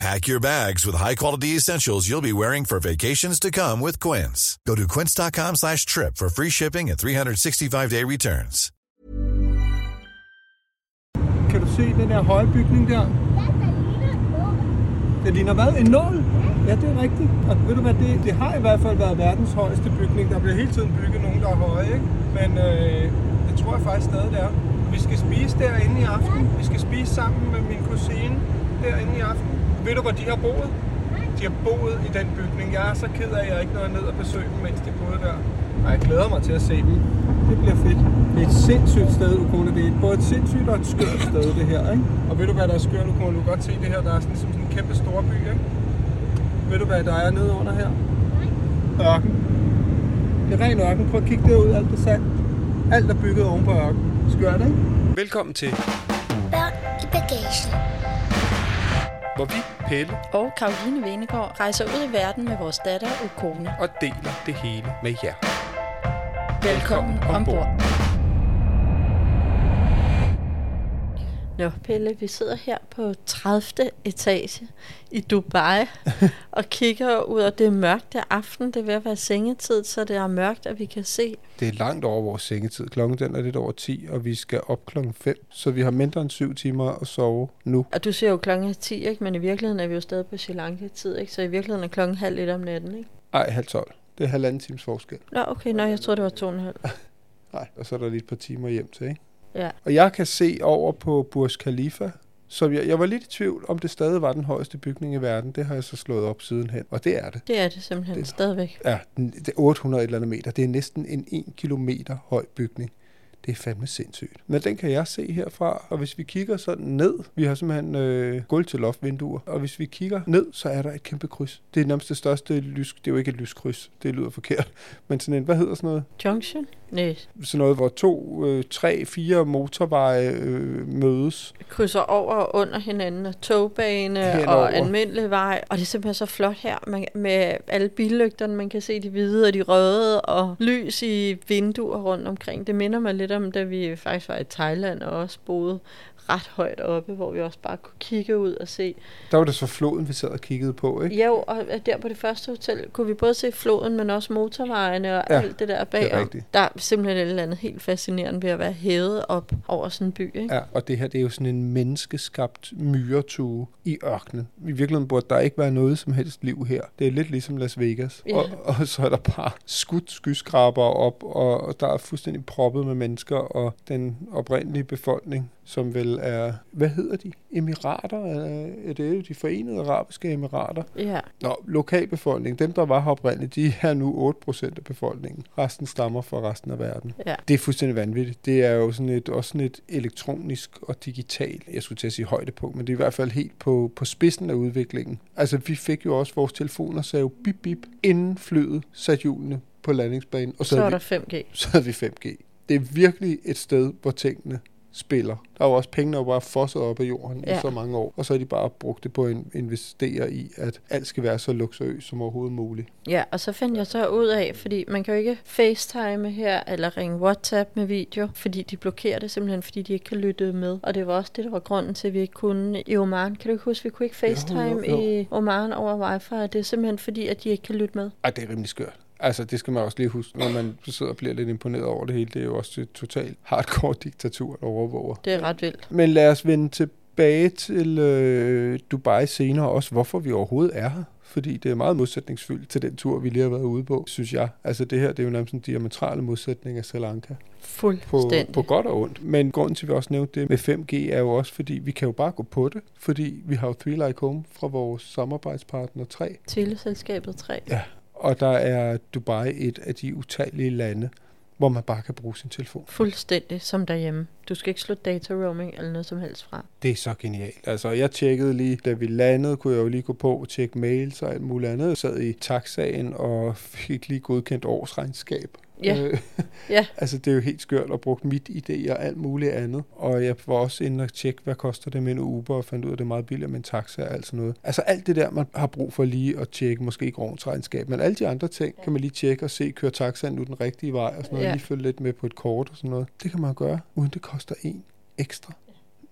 Pack your bags with high-quality essentials you'll be wearing for vacations to come with Quince. Go to quince.com slash trip for free shipping and 365-day returns. Kan du se den der høje bygning der? Det ligner hvad? En nål? Ja, det er rigtigt. Og ved du hvad, det, det har i hvert fald været verdens højeste bygning. Der bliver hele tiden bygget nogen, der er høje, ikke? Men øh, det tror jeg faktisk stadig, det er. Vi skal spise derinde i aften. Vi skal spise sammen med min kusine derinde i aften. Ved du, hvor de har boet? De har boet i den bygning. Jeg er så ked af, at jeg ikke nåede ned og besøge dem, mens de boede der. Og jeg glæder mig til at se dem. Det bliver fedt. Det er et sindssygt sted, Ukone. Det er både et sindssygt og et skørt sted, det her. Ikke? Og ved du, hvad der er skørt, Ukone? Du kan godt se det her. Der er sådan, ligesom sådan en kæmpe stor by. Ikke? Ved du, hvad der er nede under her? Ørken. Det er ren ørken. Prøv at kigge derud. Alt er sand. Alt er bygget oven på ørken. Skørt, ikke? Velkommen til, Børn i bagagen. Hvor vi, Pelle, og Karoline Venegård rejser ud i verden med vores datter Ukone. og deler det hele med jer. Velkommen ombord. Nå, Pelle, vi sidder her på 30. etage i Dubai og kigger ud, og det er mørkt. Det er aften, det er ved at være sengetid, så det er mørkt, at vi kan se. Det er langt over vores sengetid. Klokken den er lidt over 10, og vi skal op klokken 5. Så vi har mindre end 7 timer at sove nu. Og du siger jo klokken er 10, ikke? men i virkeligheden er vi jo stadig på Sri Lanka-tid, ikke? så i virkeligheden er klokken halv et om natten. Ikke? Ej, halv 12. Det er halvanden times forskel. Nå, okay, nå, jeg troede, det var to og en halv. Nej, og så er der lige et par timer hjem til, ikke? Ja. Og jeg kan se over på Burj Khalifa, så jeg, jeg var lidt i tvivl, om det stadig var den højeste bygning i verden. Det har jeg så slået op sidenhen, og det er det. Det er det simpelthen Det- stadigvæk. Ja, det er 800 et eller andet meter. Det er næsten en 1 kilometer høj bygning. Det er fandme sindssygt. Men den kan jeg se herfra, og hvis vi kigger sådan ned, vi har simpelthen øh, gulv til loftvinduer, og hvis vi kigger ned, så er der et kæmpe kryds. Det er nærmest det største lys, det er jo ikke et lyskryds, det lyder forkert, men sådan en, hvad hedder sådan noget? Junction? Nej, Sådan noget, hvor to, øh, tre, fire motorveje øh, mødes. krydser over og under hinanden, og togbane Henover. og almindelig vej. Og det er simpelthen så flot her, man, med alle billygterne, man kan se de hvide og de røde, og lys i vinduer rundt omkring. Det minder mig lidt om, da vi faktisk var i Thailand og også boede ret højt oppe, hvor vi også bare kunne kigge ud og se. Der var det så floden, vi sad og kiggede på, ikke? Ja, og der på det første hotel kunne vi både se floden, men også motorvejene og Ja, alt det der bagom. rigtigt. Der er simpelthen et eller andet helt fascinerende ved at være hævet op over sådan en by, ikke? Ja, og det her, det er jo sådan en menneskeskabt myretue i ørkenen. I virkeligheden burde der ikke være noget som helst liv her. Det er lidt ligesom Las Vegas. Ja. Og, og så er der bare skudt skyskraber op, og, og der er fuldstændig proppet med mennesker, og den oprindelige befolkning, som vel er, hvad hedder de? Emirater? Er, det jo de forenede arabiske emirater? Ja. Nå, lokalbefolkningen, dem der var her oprindeligt, de er nu 8% af befolkningen. Resten stammer fra resten af verden. Ja. Det er fuldstændig vanvittigt. Det er jo sådan et, også sådan et elektronisk og digital, jeg skulle til at sige højdepunkt, men det er i hvert fald helt på, på spidsen af udviklingen. Altså, vi fik jo også vores telefoner, sagde jo bip bip, inden flyet satte hjulene på landingsbanen, og så, Så er der vi, 5G. så havde vi 5G. Det er virkelig et sted, hvor tingene spiller. Der er jo også penge, der er jo bare fosset op af jorden ja. i så mange år, og så har de bare brugt det på at investere i, at alt skal være så luksuriøst som overhovedet muligt. Ja, og så fandt jeg så ud af, fordi man kan jo ikke facetime her, eller ringe WhatsApp med video, fordi de blokerer det simpelthen, fordi de ikke kan lytte med. Og det var også det, der var grunden til, at vi ikke kunne i Oman. Kan du ikke huske, vi kunne ikke facetime jo, jo. i Oman over wifi? Det er simpelthen fordi, at de ikke kan lytte med. Ej, det er rimelig skørt. Altså, det skal man også lige huske, når man sidder og bliver lidt imponeret over det hele. Det er jo også et totalt hardcore diktatur, der overvåger. Det er ret vildt. Men lad os vende tilbage til øh, Dubai senere også, hvorfor vi overhovedet er her. Fordi det er meget modsætningsfyldt til den tur, vi lige har været ude på, synes jeg. Altså det her, det er jo nærmest en diametrale modsætning af Sri Lanka. På, Fuldstændig. på godt og ondt. Men grunden til, at vi også nævnte det med 5G, er jo også, fordi vi kan jo bare gå på det. Fordi vi har jo Three Like Home fra vores samarbejdspartner 3. Teleselskabet 3. Ja, og der er Dubai et af de utallige lande, hvor man bare kan bruge sin telefon. Fuldstændig som derhjemme. Du skal ikke slå data roaming eller noget som helst fra. Det er så genialt. Altså, jeg tjekkede lige, da vi landede, kunne jeg jo lige gå på og tjekke mails og alt muligt andet. Jeg sad i taxaen og fik lige godkendt årsregnskab Ja. Øh, Ja. altså, det er jo helt skørt at bruge mit idé og alt muligt andet. Og jeg var også inde og tjekke, hvad koster det med en Uber, og fandt ud af, at det er meget billigere med en taxa og alt sådan noget. Altså alt det der, man har brug for lige at tjekke, måske ikke regnskab, men alle de andre ting kan man lige tjekke og se, kører taxaen nu den rigtige vej og sådan noget, Ja. lige følge lidt med på et kort og sådan noget. Det kan man gøre, uden det koster en ekstra.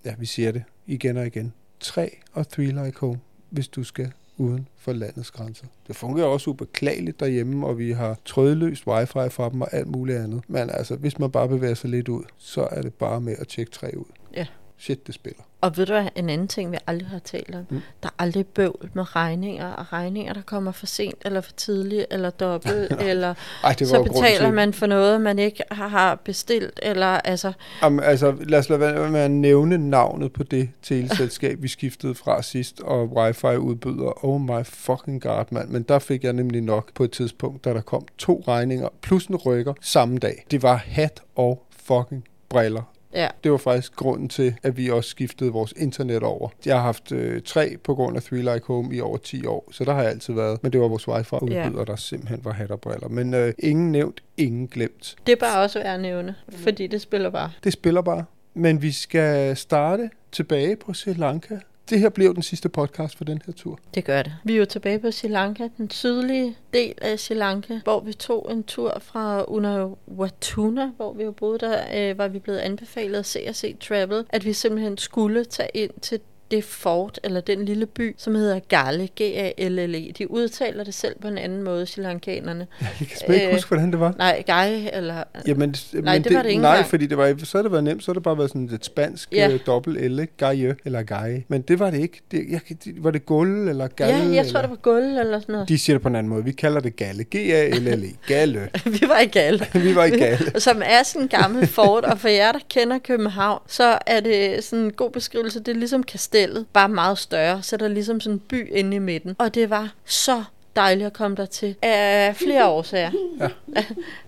Ja, vi siger det igen og igen. 3 og 3 like home, hvis du skal uden for landets grænser. Det fungerer også ubeklageligt derhjemme, og vi har trådløst wifi fra dem og alt muligt andet. Men altså, hvis man bare bevæger sig lidt ud, så er det bare med at tjekke træ ud. Ja. Shit, det spiller. Og ved du hvad, en anden ting, vi aldrig har talt om? Mm. Der er aldrig bøvl med regninger, og regninger, der kommer for sent, eller for tidligt, eller dobbelt, eller Ej, så betaler man for noget, man ikke har- har bestilt, eller altså, Jamen, altså, lad os lade være med at nævne navnet på det teleselskab, vi skiftede fra sidst, og wifi-udbyder. Oh my fucking god, mand. Men der fik jeg nemlig nok på et tidspunkt, da der kom to regninger, plus en rykker, samme dag. Det var hat og fucking briller. Ja, Det var faktisk grunden til, at vi også skiftede vores internet over. Jeg har haft øh, tre på grund af Three Like Home i over 10 år, så der har jeg altid været. Men det var vores wifi-udbyder, Ja. der simpelthen var hat og briller. Men øh, ingen nævnt, ingen glemt. det er bare også værd at nævne, fordi det spiller bare. Det spiller bare. Men vi skal starte tilbage på Sri Lanka. Det her bliver den sidste podcast for den her tur. Det gør det. Vi er jo tilbage på Sri Lanka, den sydlige del af Sri Lanka, hvor vi tog en tur fra Unawatuna, hvor vi jo boede der, øh, var vi blevet anbefalet af CRC Travel, at vi simpelthen skulle tage ind til det fort, eller den lille by, som hedder Galle, G-A-L-L-E. De udtaler det selv på en anden måde, sri lankanerne. Jeg kan ikke Øh, huske, hvordan det var. Nej, Galle, eller... Jamen, Nej, det var det ikke Nej, engang. fordi det var, så havde det været nemt, så havde det bare været sådan et spansk Ja. ja. dobbelt L? Gaje eller Gaje. Men det var det ikke. Det, jeg, det, var det gulv eller galle? Ja, jeg tror, eller? det var gulv eller sådan noget. De siger det på en anden måde. Vi kalder det galle. G-A-L-L-E. Galle. vi var i Galle. Vi var i galle. som er sådan en gammel fort, og for jer, der kender København, så er det sådan en god beskrivelse. Det er ligesom kastellet, bare meget større, så er der ligesom sådan en by inde i midten. Og det var så dejligt at komme der til af flere årsager. Ja.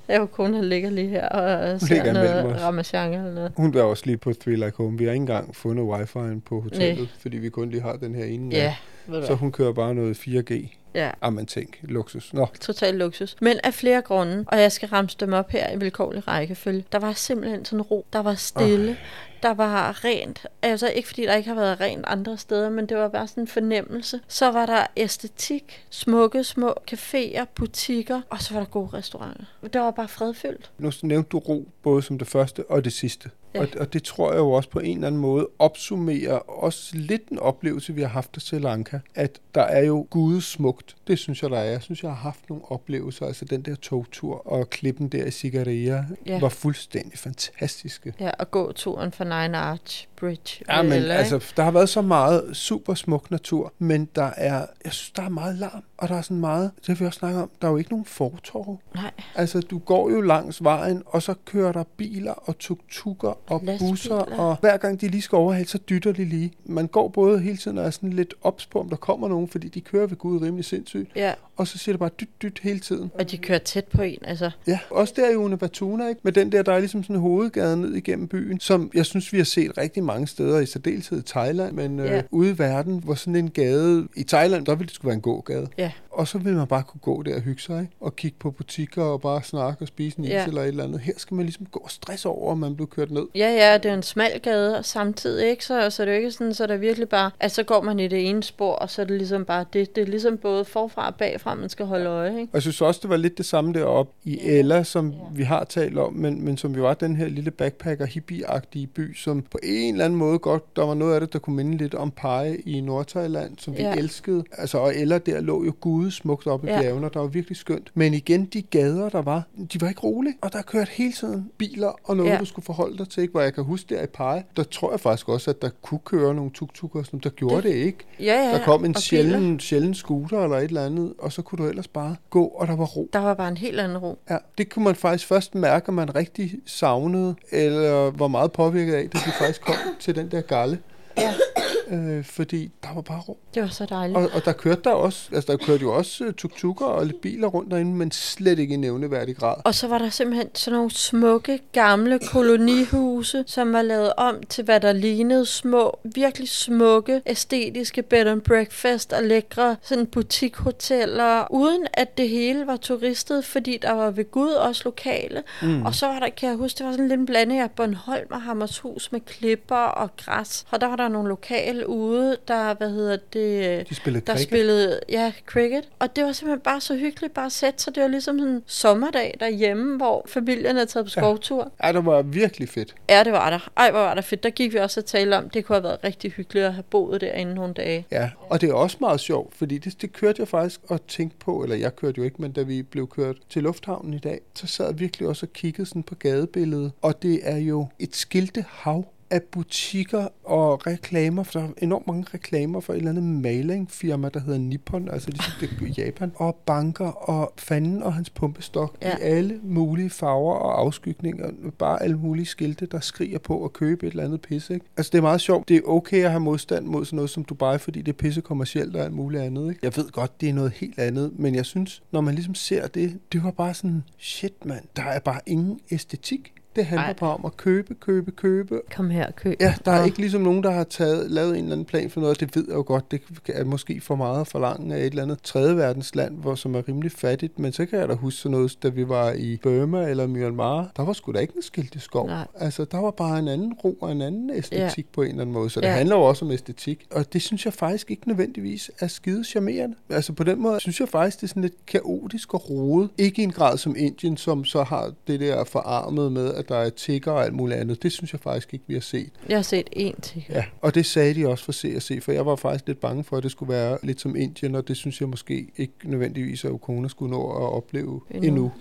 Jeg jo kun ligger lige her og ser noget ramachan eller noget. Hun var også lige på Three Like Home. Vi har ikke engang fundet wifi'en på hotellet, Nej. fordi vi kun lige har den her ene. Ja, Så hun kører bare noget 4G. ja. Ah, man tænk, luksus. Nå, Total luksus. Men af flere grunde, og jeg skal ramse dem op her i vilkårlig rækkefølge. Der var simpelthen sådan ro. Der var stille. Oh. Der var rent. Altså ikke fordi der ikke har været rent andre steder, men det var bare sådan en fornemmelse. Så var der æstetik, smukke små caféer, butikker, og så var der gode restauranter. Det var bare fredfyldt. nu nævnte du ro både som det første og det sidste. Ja. Og, og det tror jeg jo også på en eller anden måde opsummerer også lidt en oplevelse, vi har haft i Sri Lanka, at der er jo gudesmukt. Det synes jeg, der er. Jeg synes, jeg har haft nogle oplevelser. Altså den der togtur og klippen der i Sigaria Ja. var fuldstændig fantastiske. Ja, og gå turen for Nine Arch Bridge. Ja, men eller, altså, der har været så meget super smuk natur, men der er, jeg synes, der er meget larm, og der er sådan meget, det har vi også snakket om, der er jo ikke nogen fortorv. Nej, Altså, du går jo langs vejen, og så kører der biler og tuk-tukker og Lastbiler. busser, og hver gang de lige skal overhale, så dytter de lige. Man går både hele tiden og er sådan lidt ops på, om der kommer nogen, fordi de kører ved Gud rimelig sindssygt, ja. og så siger det bare dyt, dyt hele tiden. Og de kører tæt på en, altså. Ja, også der i Unavatuna, ikke? Med den der, der er ligesom sådan hovedgade ned igennem byen, som jeg synes, vi har set rigtig mange steder, i særdeleshed i Thailand, men Ja. øh, ude i verden, hvor sådan en gade, i Thailand, der ville det skulle være en gågade. Ja. Og så vil man bare kunne gå der og hygge sig, ikke? og kigge på butikker og bare snakke og spise en is Ja. eller et eller andet. Her skal man ligesom gå og stresse over, om man bliver kørt ned. Ja, ja, det er en smal gade og samtidig, ikke? Så, så det er jo ikke sådan, så er der virkelig bare, at så går man i det ene spor, og så er det ligesom bare det. Det er ligesom både forfra og bagfra, man skal holde øje, ikke? Og jeg synes også, det var lidt det samme deroppe i Ella, som vi har talt om, men, men som jo var den her lille backpacker hippie-agtige by, som på en eller anden måde godt, der var noget af det, der kunne minde lidt om Pai i Nordthailand, som vi Ja. elskede. Altså, og Ella der lå jo gudesmukt oppe i Ja. bjergene, der var virkelig skønt. Men igen, de gader, der var, de var ikke rolige, og der kørte hele tiden biler og noget, Ja. du skulle forholde dig til, ikke? Hvor jeg kan huske der i Pai, der tror jeg faktisk også, at der kunne køre nogle tuk-tukker, som der gjorde det, Det- ikke. Ja, ja. Der kom en sjælden, sjælden scooter eller et eller andet, og så kunne du ellers bare gå, og der var ro. Der var bare en helt anden ro. Ja, det kunne man faktisk først mærke, at man rigtig savnede, eller var meget påvirket af, da vi faktisk kom til den der galle. Ja. Øh, fordi der var bare ro. Det var så dejligt. Og, og der kørte der også, altså der kørte jo også øh, tuk-tukker og lidt biler rundt derinde, men slet ikke i nævneværdig grad. Og så var der simpelthen sådan nogle smukke, gamle kolonihuse, som var lavet om til, hvad der lignede små, virkelig smukke, æstetiske bed and breakfast og lækre sådan butikhoteller, uden at det hele var turistet, fordi der var ved Gud også lokale. Mm. Og så var der, kan jeg huske, det var sådan lidt en blanding af Bornholm og Hammershus med klipper og græs. Og der var der nogle lokale ude, der, hvad hedder det... De spillede der cricket. spillede, ja, cricket. Og det var simpelthen bare så hyggeligt bare at sætte sig. Det var ligesom sådan en sommerdag derhjemme, hvor familien er taget på skovtur. Ja, det var virkelig fedt. Ja, det var der. Ej, hvor var der fedt. Der gik vi også og tale om, det kunne have været rigtig hyggeligt at have boet derinde nogle dage. Ja, og det er også meget sjovt, fordi det, det kørte jeg faktisk og tænkte på, eller jeg kørte jo ikke, men da vi blev kørt til lufthavnen i dag, så sad jeg virkelig også og kiggede sådan på gadebilledet, og det er jo et skiltehav af butikker og reklamer, for der er enormt mange reklamer for et eller andet malingfirma, der hedder Nippon, altså ligesom det er i Japan, og banker og fanden og hans pumpestok ja. Ja. i alle mulige farver og afskygninger, bare alle mulige skilte, der skriger på at købe et eller andet pisse. Ikke? Altså det er meget sjovt. Det er okay at have modstand mod sådan noget som Dubai, fordi det er pisse kommercielt og alt muligt andet. Ikke? Jeg ved godt, det er noget helt andet, men jeg synes, når man ligesom ser det, det var bare sådan, shit mand, der er bare ingen æstetik. Det handler Ej. bare om at købe, købe, købe, Kom her, køb. Ja, der er Og- ikke ligesom nogen, der har taget, lavet en eller anden plan for noget. Det ved jeg jo godt, det er måske for meget at forlange af et eller andet tredje verdens land, hvor, som er rimelig fattigt. Men så kan jeg da huske sådan noget, da vi var i Burma eller Myanmar. Der var sgu da ikke en skilt i skov. Nej. Altså, der var bare en anden ro og en anden æstetik ja. på en eller anden måde. Så det Ja. handler jo også om æstetik. Og det synes jeg faktisk ikke nødvendigvis er skide charmerende. Altså på den måde synes jeg faktisk, det er sådan lidt kaotisk og rodet. Ikke i en grad som Indien, som så har det der forarmet med, at der er tigger og alt muligt andet. Det synes jeg faktisk ikke, vi har set. Jeg har set en til. Ja, og det sagde de også for CSC, for jeg var faktisk lidt bange for, at det skulle være lidt som Indien, og det synes jeg måske ikke nødvendigvis, at Ukona skulle nå at opleve endnu. Endnu.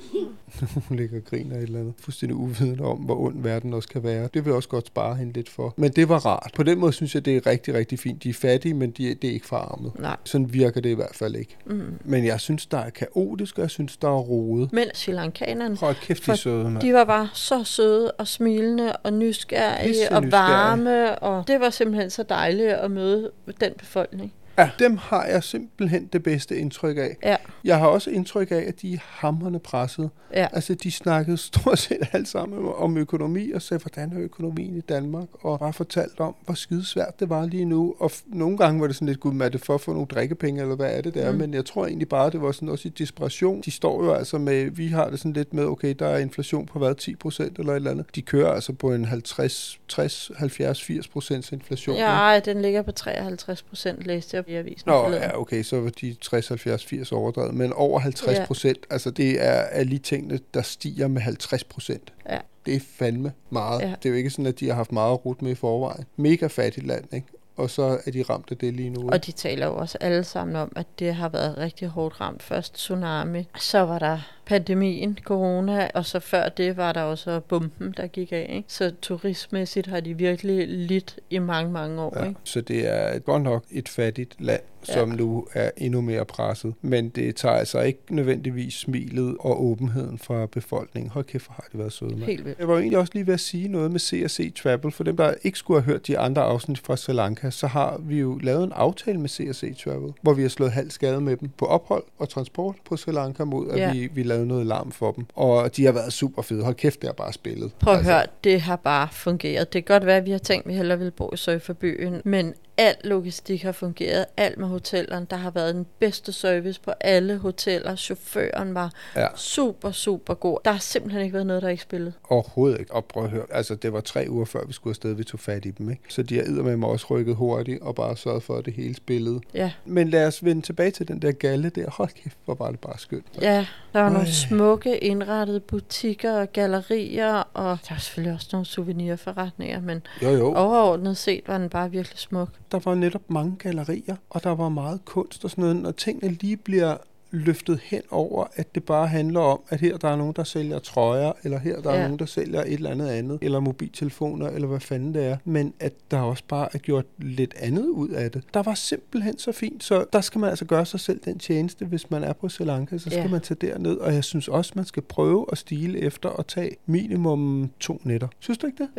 Hun ligger og griner et eller andet. Fuldstændig uvidende om, hvor ond verden også kan være. Det vil jeg også godt spare hende lidt for. Men det var rart. På den måde synes jeg, det er rigtig, rigtig fint. De er fattige, men de, det er ikke forarmet. Nej. Sådan virker det i hvert fald ikke. Mm. Men jeg synes, der er kaotisk, og jeg synes, der er rodet. Men Sri Lankanerne, Hold kæft, de søde, de var bare så søde og smilende og nysgerrige Pisse og nysgerrige. varme. Og det var simpelthen så dejligt at møde den befolkning. Ja, dem har jeg simpelthen det bedste indtryk af. Ja, Jeg har også indtryk af, at de er hammerne presset. ja. Altså, de snakkede stort set alt sammen om økonomi, og sagde, hvordan er økonomien i Danmark, og bare fortalt om, hvor skide svært det var lige nu. Og nogle gange var det sådan lidt, gud, er det for at få nogle drikkepenge, eller hvad er det der? Mm. Men jeg tror egentlig bare, det var sådan også i desperation. De står jo altså med, vi har det sådan lidt med, okay, der er inflation på hvad, 10 procent eller et eller andet. De kører altså på en 50, 60, 70, 80 procents inflation. Ja, den ligger på 53 procent, læste jeg i avisen. Nå, ja, okay, så var de 60, 70, 80 overdrevet. Men over 50 procent, ja. altså det er, er lige tingene, der stiger med 50 procent. Ja. Det er fandme meget. Ja. Det er jo ikke sådan, at de har haft meget at rute med i forvejen. Mega fattigt land, ikke? Og så er de ramt af det lige nu. Og de taler jo også alle sammen om, at det har været rigtig hårdt ramt. Først tsunami, så var der pandemien, corona, og så før det var der også bomben, der gik af. Ikke? Så turistmæssigt har de virkelig lidt i mange, mange år. Ja, Ikke? så det er godt nok et fattigt land, som Ja. nu er endnu mere presset. Men det tager altså ikke nødvendigvis smilet og åbenheden fra befolkningen. Hold kæft, hvor har de været søde, mand. Jeg var egentlig også lige ved at sige noget med CSC Travel. For dem, der ikke skulle have hørt de andre afsnit fra Sri Lanka, så har vi jo lavet en aftale med CSC Travel, hvor vi har slået halv skade med dem på ophold og transport på Sri Lanka mod, at Ja. vi, vi lavede noget larm for dem. Og de har været super fede. Hold kæft, det har bare spillet. Prøv at altså. høre, det har bare fungeret. Det kan godt være, at vi har tænkt, at vi hellere vil bo i Surferbyen, men al logistik har fungeret, alt med hotellerne. Der har været den bedste service på alle hoteller. Chaufføren var Ja. super, super god. Der har simpelthen ikke været noget, der ikke spillet. Overhovedet ikke. Og prøv at høre, altså det var tre uger før vi skulle afsted, vi tog fat i dem, ikke? Så de har med mig også rykket hurtigt og bare sørget for, at det hele spillede. Ja, Men lad os vende tilbage til den der galle der. Hold kæft, hvor var det bare skønt. ja der var Øj. nogle smukke indrettede butikker og gallerier, og der var selvfølgelig også nogle souvenirforretninger, men Jo, jo. overordnet set var den bare virkelig smuk. Der var netop mange gallerier, og der var meget kunst og sådan noget. Når tingene lige bliver løftet hen over, at det bare handler om, at her der er nogen, der sælger trøjer, eller her der ja. er nogen, der sælger et eller andet andet, eller mobiltelefoner, eller hvad fanden det er. Men at der også bare er gjort lidt andet ud af det. Der var simpelthen så fint, så der skal man altså gøre sig selv den tjeneste, hvis man er på Sri Lanka, så skal Ja. man tage derned, og jeg synes også, man skal prøve at stile efter at tage minimum to nætter. Synes du ikke det?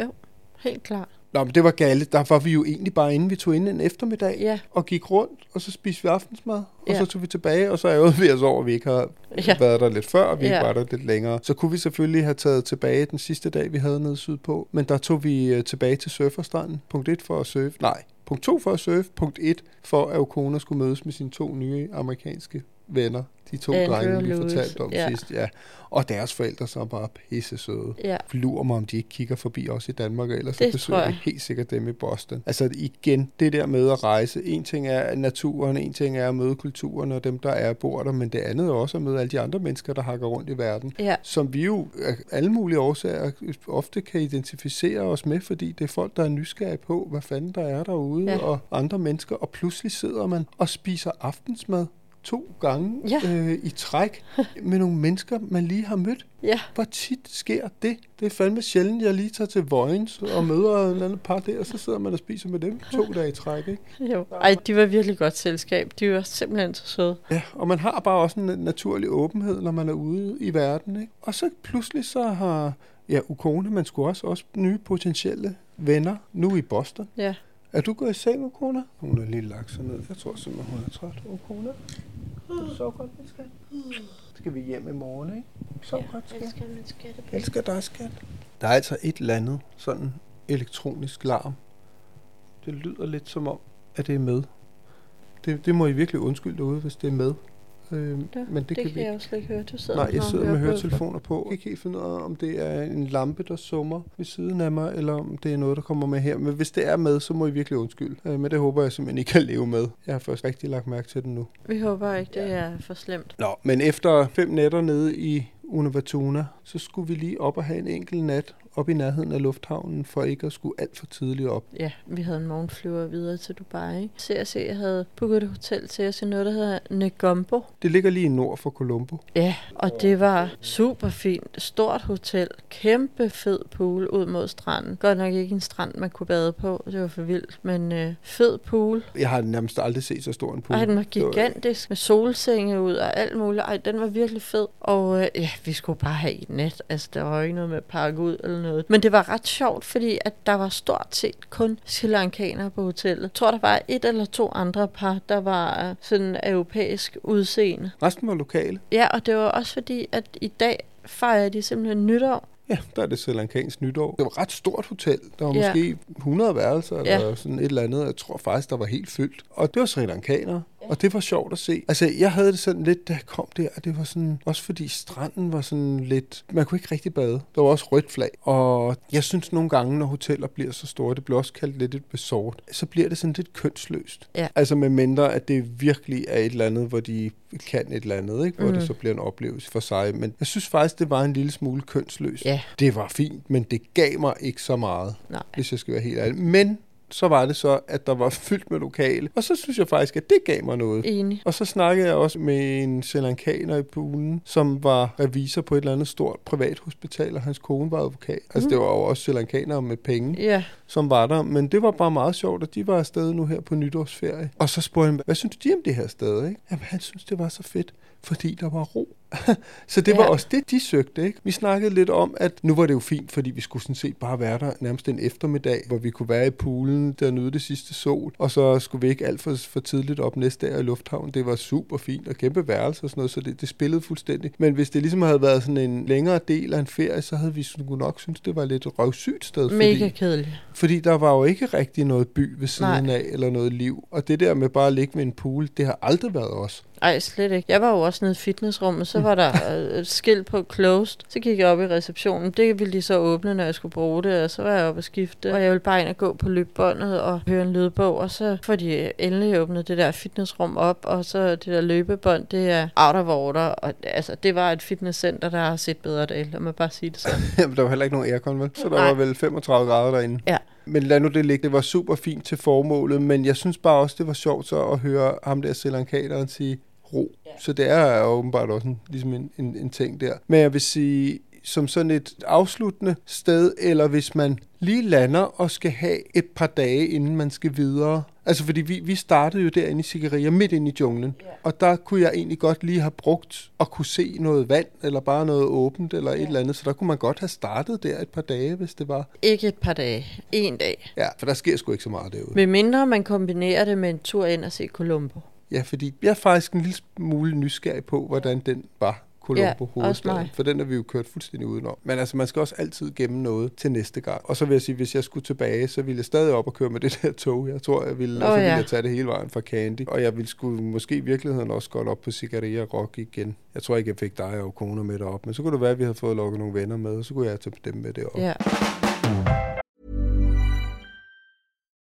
Helt klart. Nå, men det var galt. Der var vi jo egentlig bare inde. Vi tog ind en eftermiddag Ja. og gik rundt, og så spiste vi aftensmad, og Ja. så tog vi tilbage, og så ærgede vi os over, at vi ikke har Ja. været der lidt før, og vi Ja. ikke var der lidt længere. Så kunne vi selvfølgelig have taget tilbage den sidste dag, vi havde nede sydpå, men der tog vi øh, tilbage til surferstranden. Punkt 1 for at surfe. Nej, punkt 2 for at surfe. Punkt 1 for at Okona skulle mødes med sine to nye amerikanske venner. De to Andrew drenge, vi fortalte om Ja. sidst. Ja. Og deres forældre så bare pisse søde. Ja. Lurer mig, om de ikke kigger forbi os i Danmark, og ellers så besøger vi jeg. helt sikkert dem i Boston. Altså igen, det der med at rejse. En ting er naturen, en ting er at møde kulturen og dem, der er bor der, men det andet er også at møde alle de andre mennesker, der hakker rundt i verden. Ja. Som vi jo af alle mulige årsager ofte kan identificere os med, fordi det er folk, der er nysgerrige på, hvad fanden der er derude, Ja. og andre mennesker, og pludselig sidder man og spiser aftensmad to gange Ja. øh, i træk med nogle mennesker, man lige har mødt. Ja. Hvor tit sker det? Det er fandme sjældent, jeg lige tager til Vojens og møder en eller anden par der, og så sidder man og spiser med dem to dage i træk, ikke? Jo. Ej, de var virkelig godt selskab. De var simpelthen så søde. Ja, og man har bare også en naturlig åbenhed, når man er ude i verden, ikke? Og så pludselig så har, ja, Ukone, man skulle også, også nye potentielle venner, nu i Boston. Ja. Er du gået i seng, Ukona? Hun er lige lagt sig ned. Jeg tror simpelthen, hun er træt. Ukona? Du så godt, min skat. Skal vi hjem i morgen, ikke? Så godt, skat. elsker min. Jeg elsker dig, skat. Der er altså et eller andet sådan elektronisk larm. Det lyder lidt som om, at det er med. Det, det må I virkelig undskylde derude, hvis det er med. Øh, Ja, men det, det, kan kan jeg ikke. også ikke høre. Du sidder Nej, jeg sidder med på. høretelefoner på. Jeg kan ikke helt finde ud af, om det er en lampe, der summer ved siden af mig, eller om det er noget, der kommer med her. Men hvis det er med, så må I virkelig undskylde. Øh, men det håber jeg simpelthen ikke kan leve med. Jeg har først rigtig lagt mærke til den nu. Vi håber ikke, det er for slemt. Nå, men efter fem nætter nede i Unavatuna, så skulle vi lige op og have en enkelt nat op i nærheden af lufthavnen, for ikke at skulle alt for tidligt op. Ja, vi havde en morgenflyver videre til Dubai. ikke? CRC havde booket et hotel til os i noget, der hedder Negombo. Det ligger lige nord for Colombo. Ja, og det var super fint. Stort hotel. Kæmpe fed pool ud mod stranden. Godt nok ikke en strand, man kunne bade på. Det var for vildt. Men øh, fed pool. Jeg har nærmest aldrig set så stor en pool. Ej, den var gigantisk med solsenge ud og alt muligt. Ej, den var virkelig fed. Og øh, ja, vi skulle bare have en nat. Altså, der var jo ikke noget med at pakke ud eller noget. Men det var ret sjovt, fordi at der var stort set kun Sri Lankanere på hotellet. Jeg tror, der var et eller to andre par, der var øh, sådan europæisk udseende. Resten var lokale. Ja, og det var også fordi, at i dag fejrer de simpelthen nytår. Ja, der er det Sri Lankansk nytår. Det var et ret stort hotel. Der var Ja. måske 100 værelser eller Ja. sådan et eller andet. Jeg tror faktisk, der var helt fyldt. Og det var Sri Lankanere. Og det var sjovt at se. Altså, jeg havde det sådan lidt, da jeg kom der, at det var sådan, også fordi stranden var sådan lidt, man kunne ikke rigtig bade. Der var også rødt flag. Og jeg synes nogle gange, når hoteller bliver så store, det bliver også kaldt lidt et resort, så bliver det sådan lidt kønsløst. Ja. Altså med mindre, at det virkelig er et eller andet, hvor de kan et eller andet, ikke? hvor Mhm. det så bliver en oplevelse for sig. Men jeg synes faktisk, det var en lille smule kønsløst. Ja. Det var fint, men det gav mig ikke så meget, Nej. hvis jeg skal være helt ærlig. Men så var det så, at der var fyldt med lokale. Og så synes jeg faktisk, at det gav mig noget. Enig. Og så snakkede jeg også med en Sri Lankaner i poolen, som var revisor på et eller andet stort privathospital, og hans kone var advokat. Altså det var jo også Sri Lankanere med penge, Ja, som var der. Men det var bare meget sjovt, at de var afsted nu her på nytårsferie. Og så spurgte han, hvad synes de om det her sted? Ikke? Jamen han synes, det var så fedt, fordi der var ro. så det var Ja. også det, de søgte. Ikke? Vi snakkede lidt om, at nu var det jo fint, fordi vi skulle sådan set bare være der nærmest en eftermiddag, hvor vi kunne være i poolen, der nyde det sidste sol, og så skulle vi ikke alt for, for tidligt op næste dag i lufthavnen. Det var super fint og kæmpe værelse og sådan noget, så det, det spillede fuldstændig. Men hvis det ligesom havde været sådan en længere del af en ferie, så havde vi sgu nok synes det var lidt røvsygt sted. mega fordi, kedeligt. fordi der var jo ikke rigtig noget by ved siden Nej. af, eller noget liv. Og det der med bare at ligge ved en pool, det har aldrig været os. Ej, slet ikke. Jeg var jo også nede i fitnessrummet, så var der øh, et skilt på closed. Så gik jeg op i receptionen. Det ville de så åbne, når jeg skulle bruge det, og så var jeg oppe og skifte. Og jeg ville bare ind og gå på løbebåndet og høre en lydbog, og så får de endelig åbnet det der fitnessrum op, og så det der løbebånd, det er out of order. Og altså, det var et fitnesscenter, der har set bedre dage, lad mig bare sige det sådan. Jamen, der var heller ikke nogen aircon, vel? Så der Nej. var vel 35 grader derinde. Ja. Men lad nu det ligge. Det var super fint til formålet, men jeg synes bare også, det var sjovt så at høre ham der Sri Lankaneren sige ro. Ja. Så det er jo åbenbart også en, ligesom en, en, en ting der. Men jeg vil sige, som sådan et afsluttende sted, eller hvis man lige lander og skal have et par dage, inden man skal videre, Altså, fordi vi, vi startede jo derinde i Sigeria, midt inde i junglen. Ja. Og der kunne jeg egentlig godt lige have brugt at kunne se noget vand, eller bare noget åbent, eller ja. et eller andet. Så der kunne man godt have startet der et par dage, hvis det var. Ikke et par dage. En dag. Ja, for der sker sgu ikke så meget derude. Med mindre man kombinerer det med en tur ind og se Colombo. Ja, fordi jeg er faktisk en lille smule nysgerrig på, hvordan den var. Colombo Ja, mig. for den er vi jo kørt fuldstændig udenom. Men altså, man skal også altid gemme noget til næste gang. Og så vil jeg sige, hvis jeg skulle tilbage, så ville jeg stadig op og køre med det der tog. Jeg tror, jeg ville, oh, så ville ja. jeg tage det hele vejen fra Candy. Og jeg ville skulle måske i virkeligheden også godt op på Cigaria Rock igen. Jeg tror ikke, jeg fik dig og kone med derop, men så kunne det være, at vi havde fået lukket nogle venner med, og så kunne jeg tage dem med derop. Ja.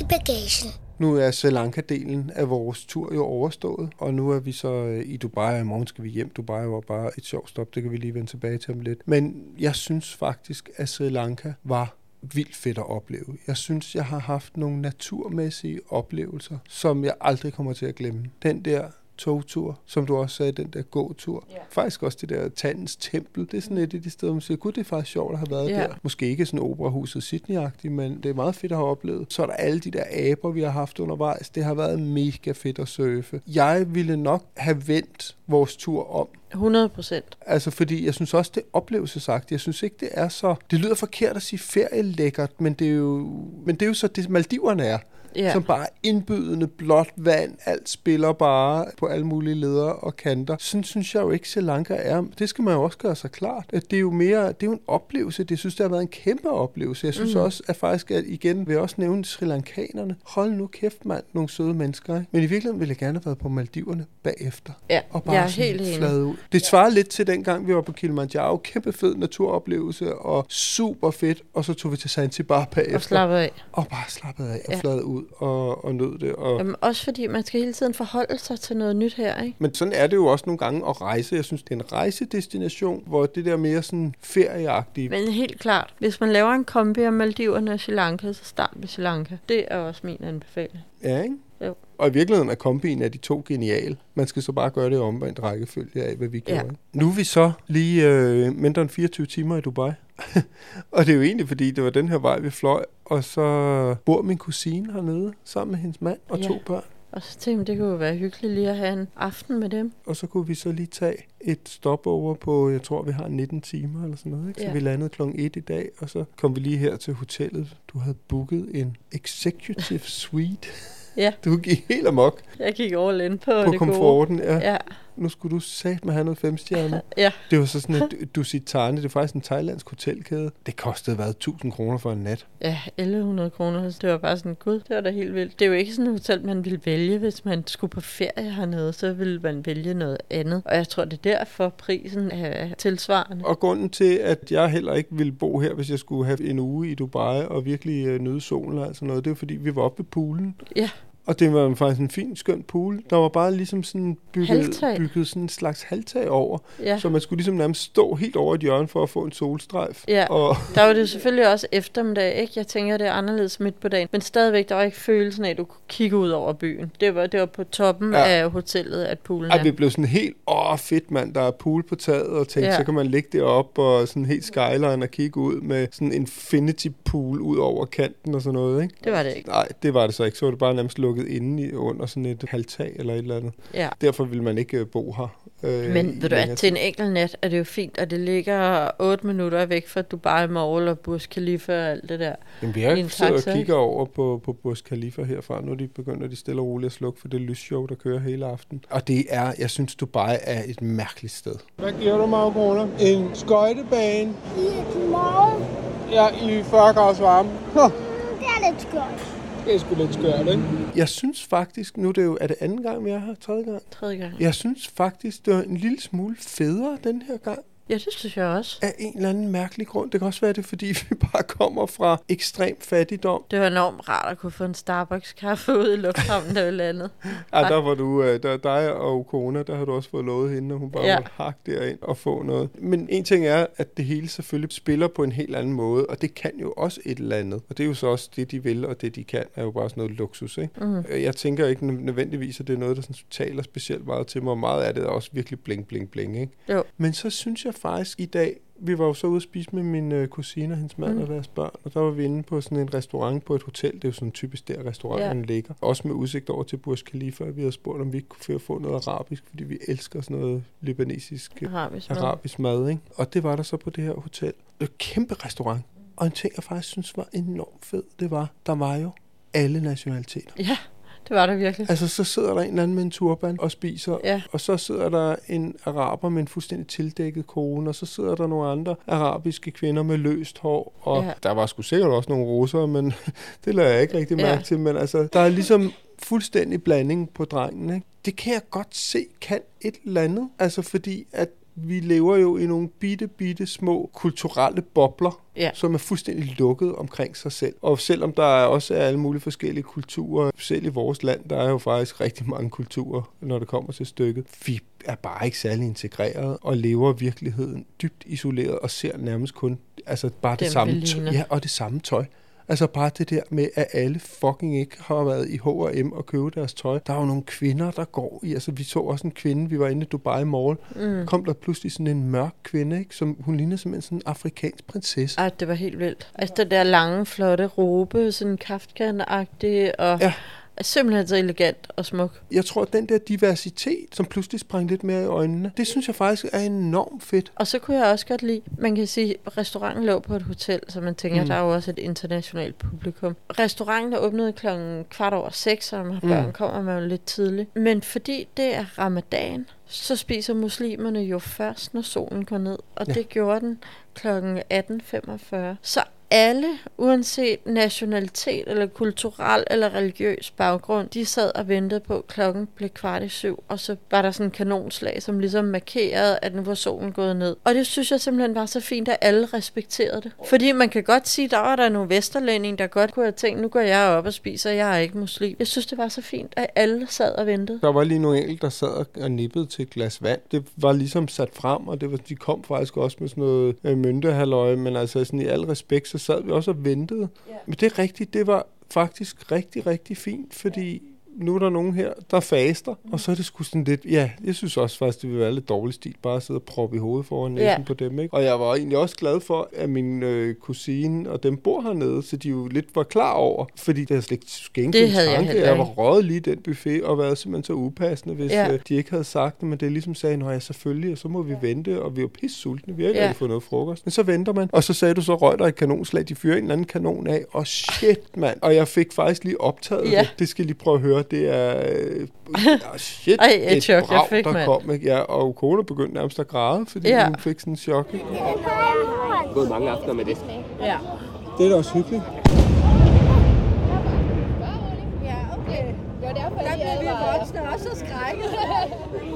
i bagagen. Nu er Sri Lanka-delen af vores tur jo overstået, og nu er vi så øh, i Dubai, og i morgen skal vi hjem. Dubai var bare et sjovt stop, det kan vi lige vende tilbage til om lidt. Men jeg synes faktisk, at Sri Lanka var vildt fedt at opleve. Jeg synes, jeg har haft nogle naturmæssige oplevelser, som jeg aldrig kommer til at glemme. Den der togtur, som du også sagde, den der gåtur. Ja. Faktisk også det der Tandens Tempel. Det er sådan et af de steder, man siger, gud, det er faktisk sjovt at have været Ja. der. Måske ikke sådan operahuset Sydney-agtigt, men det er meget fedt at have oplevet. Så er der alle de der aber, vi har haft undervejs. Det har været mega fedt at surfe. Jeg ville nok have vendt vores tur om. 100 procent. Altså, fordi jeg synes også, det er oplevelsesagtigt. Jeg synes ikke, det er så... Det lyder forkert at sige ferielækkert, men det er jo, men det er jo så det, Maldiverne er. Ja. Som bare indbydende, blåt vand, alt spiller bare på alle mulige ledere og kanter. Sådan synes jeg jo ikke, Sri Lanka er. Det skal man jo også gøre sig klart. At det er jo mere, det er jo en oplevelse. Det jeg synes, det har været en kæmpe oplevelse. Jeg synes mm. også, at faktisk, at igen vil jeg også nævne Sri Lankanerne. Hold nu kæft, mand, nogle søde mennesker. Ikke? Men i virkeligheden ville jeg gerne have været på Maldiverne bagefter. Ja, Og bare jeg er helt flade ud. Det svarer lidt til dengang, vi var på Kilimanjaro. Kæmpe fed naturoplevelse og super fedt. Og så tog vi til Zanzibar bagefter. Og slappe af. Og bare slappede af og Ja. flade ud og, og nød det. Og, Jamen, også fordi man skal hele tiden forholde sig til noget nyt her, ikke? men sådan er det jo også nogle gange at rejse. Jeg synes, det er en rejsedestination, hvor det der mere sådan ferieagtige. Men helt klart, hvis man laver en kombi af Maldiverne og Sri Lanka, så start med Sri Lanka. Det er også min anbefaling. Ja, ikke? Jo. Og i virkeligheden er kombinen af de to genial. Man skal så bare gøre det i omvendt rækkefølge af, hvad vi Ja. gjorde. ikke? Nu er vi så lige øh, mindre end 24 timer i Dubai. og det er jo egentlig, fordi det var den her vej, vi fløj. Og så bor min kusine hernede, sammen med hendes mand og Ja. to børn. Og så tænkte jeg, det kunne jo være hyggeligt lige at have en aften med dem. Og så kunne vi så lige tage et stopover på, jeg tror, vi har 19 timer eller sådan noget. Ikke? Så Ja. vi landede klokken 1 i dag, og så kom vi lige her til hotellet. Du havde booket en executive suite. Ja. Du gik helt amok Jeg gik all in på, på det komforten. Ja. gode. Ja, Nu skulle du sat med have noget femstjerne. ja. Det var så sådan et Dusitane, det er faktisk en thailandsk hotelkæde. Det kostede hvad, 1000 kroner for en nat. Ja, 1100 kroner. Så det var bare sådan, gud, det var da helt vildt. Det er jo ikke sådan et hotel, man ville vælge, hvis man skulle på ferie hernede. Så ville man vælge noget andet. Og jeg tror, det er derfor, prisen er tilsvarende. Og grunden til, at jeg heller ikke ville bo her, hvis jeg skulle have en uge i Dubai og virkelig øh, nyde solen og sådan noget, det er fordi, vi var oppe ved poolen. Ja, Og det var faktisk en fin, skøn pool. Der var bare ligesom sådan bygget, Halvtag. bygget sådan en slags halvtag over. Ja. Så man skulle ligesom nærmest stå helt over et hjørne for at få en solstrejf. Ja, Og, der var det selvfølgelig også eftermiddag, ikke? Jeg tænker, det er anderledes midt på dagen. Men stadigvæk, der var ikke følelsen af, at du kunne kigge ud over byen. Det var, det var på toppen Ja. af hotellet, at poolen ej, er. vi blev sådan helt, åh fedt mand, der er pool på taget, og tænkte, Ja. så kan man ligge deroppe og sådan helt skyline og kigge ud med sådan en infinity pool ud over kanten og sådan noget, ikke? Det var det ikke. Nej, det var det så ikke. Så var det bare nærmest lukket inde i, under sådan et halvtag eller et eller andet. Ja. Derfor ville man ikke øh, bo her. Øh, Men ved du hvad, til en enkelt nat er det jo fint, at det ligger 8 minutter væk fra Dubai Mall og Burj Khalifa og alt det der. Jamen, vi har siddet og kigger over på, på Burj Khalifa herfra. Nu er de begyndt at de stille og roligt at slukke for det lysshow, der kører hele aften. Og det er, jeg synes, Dubai er et mærkeligt sted. Hvad giver du mig, kroner? En skøjtebane. I morgen, Ja, i 40 grader varme. det er lidt skørt. Det er sgu lidt skørt, ikke? Jeg synes faktisk, nu er det jo, er det anden gang, vi er her? Tredje gang? Tredje gang. Jeg synes faktisk, det var en lille smule federe den her gang. Ja, det synes jeg også. Af en eller anden mærkelig grund. Det kan også være det, fordi vi bare kommer fra ekstrem fattigdom. Det var enormt rart at kunne få en Starbucks-kaffe ud i lufthavnen, der vi landede. Ja, der var du, øh, der, dig og kone, der har du også fået lovet hende, og hun bare ja. Måtte hakke derind og få noget. Men en ting er, at det hele selvfølgelig spiller på en helt anden måde, og det kan jo også et eller andet. Og det er jo så også det, de vil, og det, de kan, er jo bare sådan noget luksus, ikke? Mm. Jeg tænker ikke nø- nødvendigvis, at det er noget, der sådan taler specielt meget til mig, og meget af det er også virkelig bling, bling, bling, ikke? Jo. Men så synes jeg faktisk i dag, vi var jo så ude at spise med min øh, kusine og hendes mand Mm. og deres børn, og der var vi inde på sådan en restaurant på et hotel. Det er jo sådan typisk der, restauranten Ja. ligger. Også med udsigt over til Burj Khalifa. Vi havde spurgt, om vi ikke kunne få noget arabisk, fordi vi elsker sådan noget libanesisk øh, Arabisk mad. arabisk mad, ikke? Og det var der så på det her hotel. Det var et kæmpe restaurant. Og en ting, jeg faktisk synes var enormt fed, det var, der var jo alle nationaliteter. Ja, det var det virkelig. Altså, så sidder der en eller anden med en turban og spiser, Ja. og så sidder der en araber med en fuldstændig tildækket kone, og så sidder der nogle andre arabiske kvinder med løst hår, og ja. Der var sgu sikkert også nogle russer, men det lader jeg ikke rigtig mærke Ja. til, men altså, der er ligesom fuldstændig blanding på drengen, ikke? Det kan jeg godt se kan et eller andet, altså fordi at vi lever jo i nogle bitte, bitte små kulturelle bobler, Ja. som er fuldstændig lukket omkring sig selv. Og selvom der er også er alle mulige forskellige kulturer, selv i vores land, der er jo faktisk rigtig mange kulturer, når det kommer til stykket. Vi er bare ikke særlig integreret og lever virkeligheden dybt isoleret og ser nærmest kun altså bare det samme tøj. Ja, og det samme tøj. Altså bare det der med, at alle fucking ikke har været i H&M og købe deres tøj. Der er jo nogle kvinder, der går i, altså vi så også en kvinde, vi var inde i Dubai Mall, Mm. kom der pludselig sådan en mørk kvinde, ikke? Som, hun ligner simpelthen sådan en afrikansk prinsesse. Ej, det var helt vildt. Altså, den der lange, flotte robe, sådan kaftan-agtig, og Ja. Ja. simpelthen så elegant og smuk. Jeg tror, at den der diversitet, som pludselig sprang lidt mere i øjnene, det synes jeg faktisk er enormt fedt. Og så kunne jeg også godt lide, man kan sige, at restauranten lå på et hotel, så man tænker, Mm. mm. der er jo også et internationalt publikum. Restauranten er åbnet klokken kvart over seks, og når har børn Mm. kommer man jo lidt tidligt. Men fordi det er ramadan, så spiser muslimerne jo først, når solen går ned. Og Ja. ja. det gjorde den klokken 18.45. Så alle, uanset nationalitet eller kulturel eller religiøs baggrund, de sad og ventede på, at klokken blev kvart i syv, og så var der sådan en kanonslag, som ligesom markerede, at nu var solen gået ned. Og det synes jeg simpelthen var så fint, at alle respekterede det. Fordi man kan godt sige, der var der nogle vesterlændinge, der godt kunne have tænkt, nu går jeg op og spiser, jeg er ikke muslim. Jeg synes, det var så fint, at alle sad og ventede. Der var lige nogle enkelte, der sad og- og nippede til et glas vand. Det var ligesom sat frem, og det var, de kom faktisk også med sådan noget øh, myntehalløje, men altså sådan i al respekt, så sad vi også og ventede. Ja. Men det er rigtigt, det var faktisk rigtig, rigtig fint, fordi nu er der nogen her, der faster, mm. og så er det sgu sådan lidt, ja, jeg synes også faktisk, det ville være lidt dårlig stil, bare at sidde og proppe i hovedet foran næsen Ja. på dem, ikke? Og jeg var egentlig også glad for, at min øh, kusine og dem bor hernede, så de jo lidt var klar over, fordi det havde slet ikke skænket Det havde jeg tanke. heller jeg var røget lige den buffet, og været simpelthen så upassende, hvis. Ja. øh, de ikke havde sagt det, men det ligesom sagde, nå ja, selvfølgelig, og så må vi vente, og vi er jo pisse sultne, vi har ikke rigtig fået noget frokost. Men så venter man, og så sagde du, så røg der et kanonslag, de fyrer en eller anden kanon af, og shit, mand. Og jeg fik faktisk lige optaget Ja. det. Det skal lige prøve at høre, det er, øh, shit, Ej, et et chok, jeg brag, fik, der mand. kom. Ikke? Ja, og kone begyndte nærmest at græde, fordi Ja. hun fik sådan en chok. Ikke? gået mange aftener med det. Ja. Det er da også hyggeligt. Der blev vi voksne også så skrækket.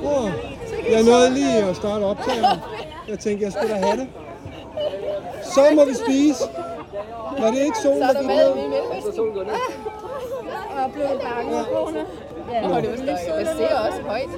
Oh, jeg nåede lige at starte optagelsen. Jeg tænkte, jeg skulle da have det. Så må vi spise. Var det ikke solen, Så er der gik mad ned? i Mellemøsten. Ah, og blev bange. Ja, og det var stadig. Jeg ser også højt.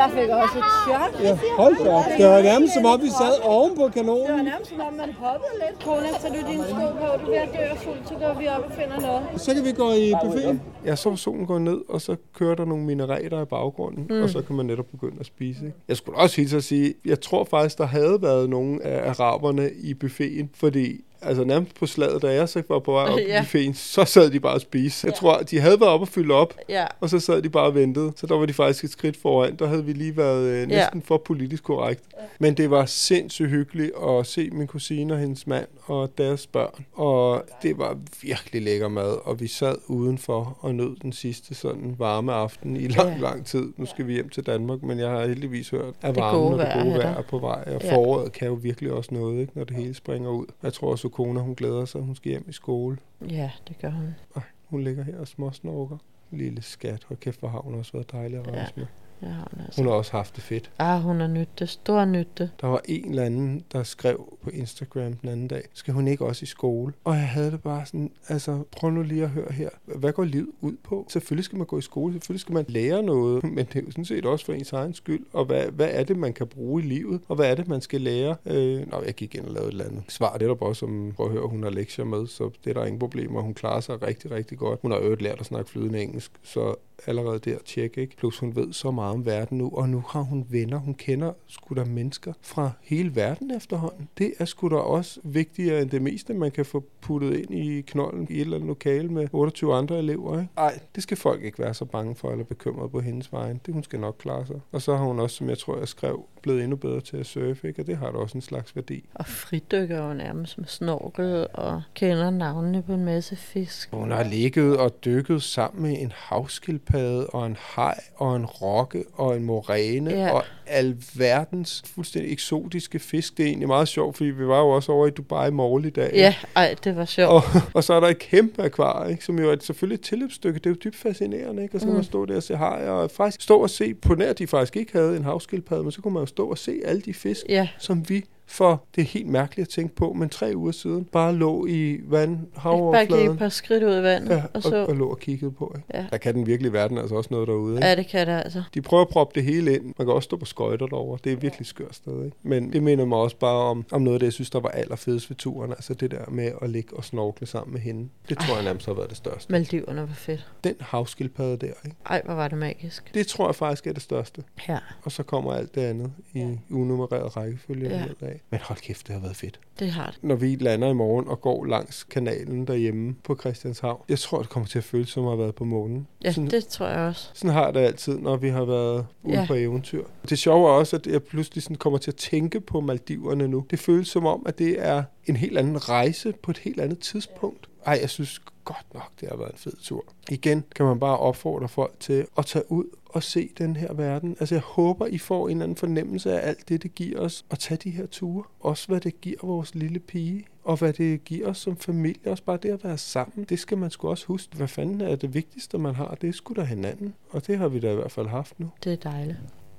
Jeg fik også et chok. Ja, hold da op. Det var nærmest som om, vi sad oven på Det var kanonen. nærmest som om, man hoppede lidt. Kone, tager du dine sko på? Du er ved at dø af fuld, så går vi op og finder noget. Så kan vi gå i buffeten. Ja, så solen går ned, og så kører der nogle minerater i baggrunden, mm. og så kan man netop begynde at spise. Ikke? Jeg skulle også hilse at sige, jeg tror faktisk, der havde været nogle af araberne i buffeten, fordi Altså nærmest på slaget, da jeg så var på vej op Ja. i buffeten, så sad de bare og spiste. Jeg tror, de havde været op og fyldt op, Ja. og så sad de bare og ventede. Så der var de faktisk et skridt foran. Der havde vi lige været øh, næsten for politisk korrekt. Men det var sindssygt hyggeligt at se min kusine og hendes mand og deres børn. Og det var virkelig lækker mad, og vi sad udenfor og nød den sidste sådan varme aften i lang, Ja. lang tid. Nu skal vi hjem til Danmark, men jeg har heldigvis hørt, at varmen og det gode vejr er på vej. Og Ja. foråret kan jo virkelig også noget, ikke, når det hele springer ud. Jeg tror også, at kone, hun glæder sig, hun skal hjem i skole. Ja, det gør hun. Ej, hun ligger her og småsnorker. Lille skat. Hold kæft, hvor har hun også været dejlig at Ja. rejse med. Har hun altså. Hun har også haft det fedt. Ah, hun har det. Stor nytte. Der var en eller anden, der skrev på Instagram den anden dag, skal hun ikke også i skole? Og jeg havde det bare sådan, altså prøv nu lige at høre her. Hvad går livet ud på? Selvfølgelig skal man gå i skole, selvfølgelig skal man lære noget, men det er jo sådan set også for ens egen skyld. Og hvad, hvad er det, man kan bruge i livet? Og hvad er det, man skal lære? Øh, nå, jeg gik ind og lavede et eller andet svar. Det er der bare som, prøv at høre, hun har lektier med, så det er der ingen problemer. Hun klarer sig rigtig, rigtig godt. Hun har øvrigt lært at snakke flydende engelsk, så allerede der tjek, ikke? Plus hun ved så meget om verden nu, og nu har hun venner. Hun kender sgu da mennesker fra hele verden efterhånden. Det er sgu da også vigtigere end det meste, man kan få puttet ind i knolden i et eller andet lokale med 28 andre elever, ikke? Ej, det skal folk ikke være så bange for eller bekymret på hendes vejen. Det hun skal nok klare sig. Og så har hun også, som jeg tror, jeg skrev, blevet endnu bedre til at surfe, ikke? Og det har da også en slags værdi. Og fridykker jo nærmest med snorkel og kender navnene på en masse fisk. Hun har ligget og dykket sammen med en havskildpadde og en haj og en rokke og en moræne Ja. og alverdens fuldstændig eksotiske fisk. Det er egentlig meget sjovt, fordi vi var jo også over i Dubai morgen i dag. Ja, ej, det var sjovt. Og, og så er der et kæmpe akvarie, ikke, som jo er et, selvfølgelig et tilløbsstykke. Det er jo dybt fascinerende, ikke? Og så Mm. man stå der og se haj, og faktisk stå og se, på nær de faktisk ikke havde en havskildpadde, men så kunne man jo stå og se alle de fisk, Ja. som vi for, det er helt mærkeligt at tænke på, men tre uger siden bare lå i vand, Bare gik et havoverfladen. par skridt ud i vandet, Ja, og så... og, og lå og kiggede på. Ikke? Ja. Der kan den virkelige verden altså også noget derude. Ikke? Ja, det kan det altså. De prøver at proppe det hele ind. Man kan også stå på skøjter derovre. Det er virkelig skørt sted. Ikke? Men det minder mig også bare om, om noget af det, jeg synes, der var allerfedest ved turen. Altså det der med at ligge og snorkle sammen med hende. Det tror jeg nærmest har været det største. Maldiverne var fedt. Den havskildpadde der, ikke? Ej, hvor var det magisk. det tror jeg faktisk er det største. Ja, Og så kommer alt det andet i unummereret rækkefølge Ja. ja. Af. Men hold kæft, det har været fedt. det har det. når vi lander i morgen og går langs kanalen derhjemme på Christianshavn. Jeg tror, det kommer til at føles som at have været på månen. Ja, sådan, det tror jeg også. sådan har det altid, når vi har været ude ja. på eventyr. Det sjove er også, at jeg pludselig sådan kommer til at tænke på Maldiverne nu. Det føles som om, at det er en helt anden rejse på et helt andet tidspunkt. Ej, jeg synes godt nok, det har været en fed tur. Igen kan man bare opfordre folk til at tage ud og se den her verden. Altså jeg håber, I får en eller anden fornemmelse af alt det, det giver os at tage de her ture. Også hvad det giver vores lille pige, og hvad det giver os som familie. Også bare det at være sammen. Det skal man sgu også huske. Hvad fanden er det vigtigste, man har? Det er sgu da hinanden. Og det har vi da i hvert fald haft nu. Det er dejligt.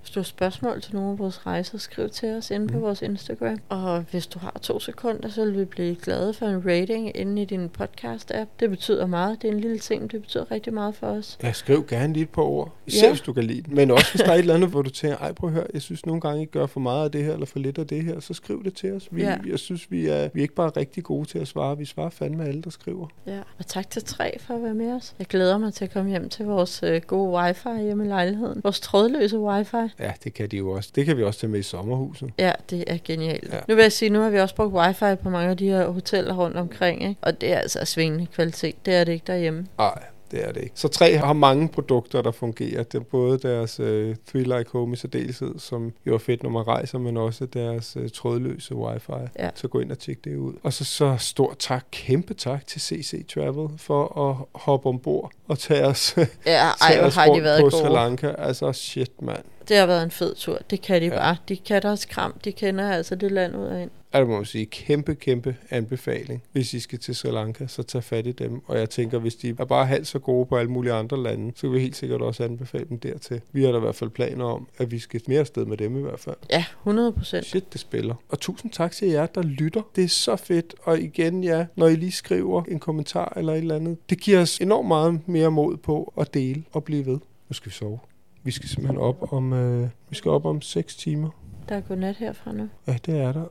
Hvis du har spørgsmål til nogle af vores rejser, skriv til os inde på Mm. vores Instagram. Og hvis du har to sekunder, så vil vi blive glade for en rating inde i din podcast-app. Det betyder meget. Det er en lille ting, men det betyder rigtig meget for os. Jeg skriv gerne lige et par ord. Især Ja. ja. hvis du kan lide den. Men også hvis der er et eller andet, hvor du tænker, ej prøv at høre, jeg synes nogle gange, I gør for meget af det her, eller for lidt af det her, så skriv det til os. Vi, Ja. ja. Jeg synes, vi er, vi er ikke bare rigtig gode til at svare, vi svarer fandme alle, der skriver. Ja, og tak til Tre for at være med os. Jeg glæder mig til at komme hjem til vores øh, gode wifi hjemme i lejligheden. Vores trådløse wifi. Ja, det kan de jo også. Det kan vi også tage med i sommerhuset. Ja, det er genialt. Ja. Nu vil jeg sige, nu har vi også brugt wifi på mange af de her hoteller rundt omkring, ikke? og det er altså svingende kvalitet. Det er det ikke derhjemme. Nej, det er det ikke. Så tre har mange produkter, der fungerer. Det er både deres øh, Three Like Home i særdeleshed, som jo er fedt, når man rejser, men også deres øh, trådløse wifi. Ja. Så gå ind og tjek det ud. Og så, så stor tak, kæmpe tak til CC Travel for at hoppe ombord og tage os, Ja, ej, tage os har de rundt været på gode. Sri Lanka. Altså shit, mand. Det har været en fed tur. Det kan de ja. bare. De kan deres kram. De kender altså det land ud af ind. Ja, det må man sige, kæmpe, kæmpe anbefaling. Hvis I skal til Sri Lanka, så tag fat i dem. Og jeg tænker, hvis de er bare halvt så gode på alle mulige andre lande, så kan vi helt sikkert også anbefale dem dertil. Vi har da i hvert fald planer om, at vi skal mere afsted med dem i hvert fald. Ja, 100 procent. Shit, det spiller. Og tusind tak til jer, der lytter. Det er så fedt. Og igen, ja, når I lige skriver en kommentar eller et eller andet, det giver os enormt meget mere mod på at dele og blive ved. Nu skal vi sove. Vi skal simpelthen op om, øh, vi skal op om 6 timer. Der er godnat herfra nu. Ja, det er der.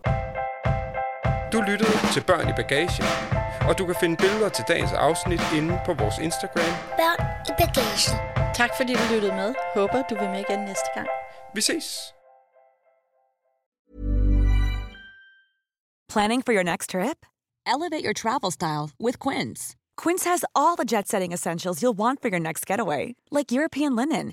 Du lyttede til Børn i Bagagen, og du kan finde billeder til dagens afsnit inde på vores Instagram. Børn i bagagen. Tak fordi du lyttede med. Håber du vil med igen næste gang. Vi ses! Planning for your next trip? Elevate your travel style with Quince. Quince has all the jet setting essentials you'll want for your next getaway, like European linen,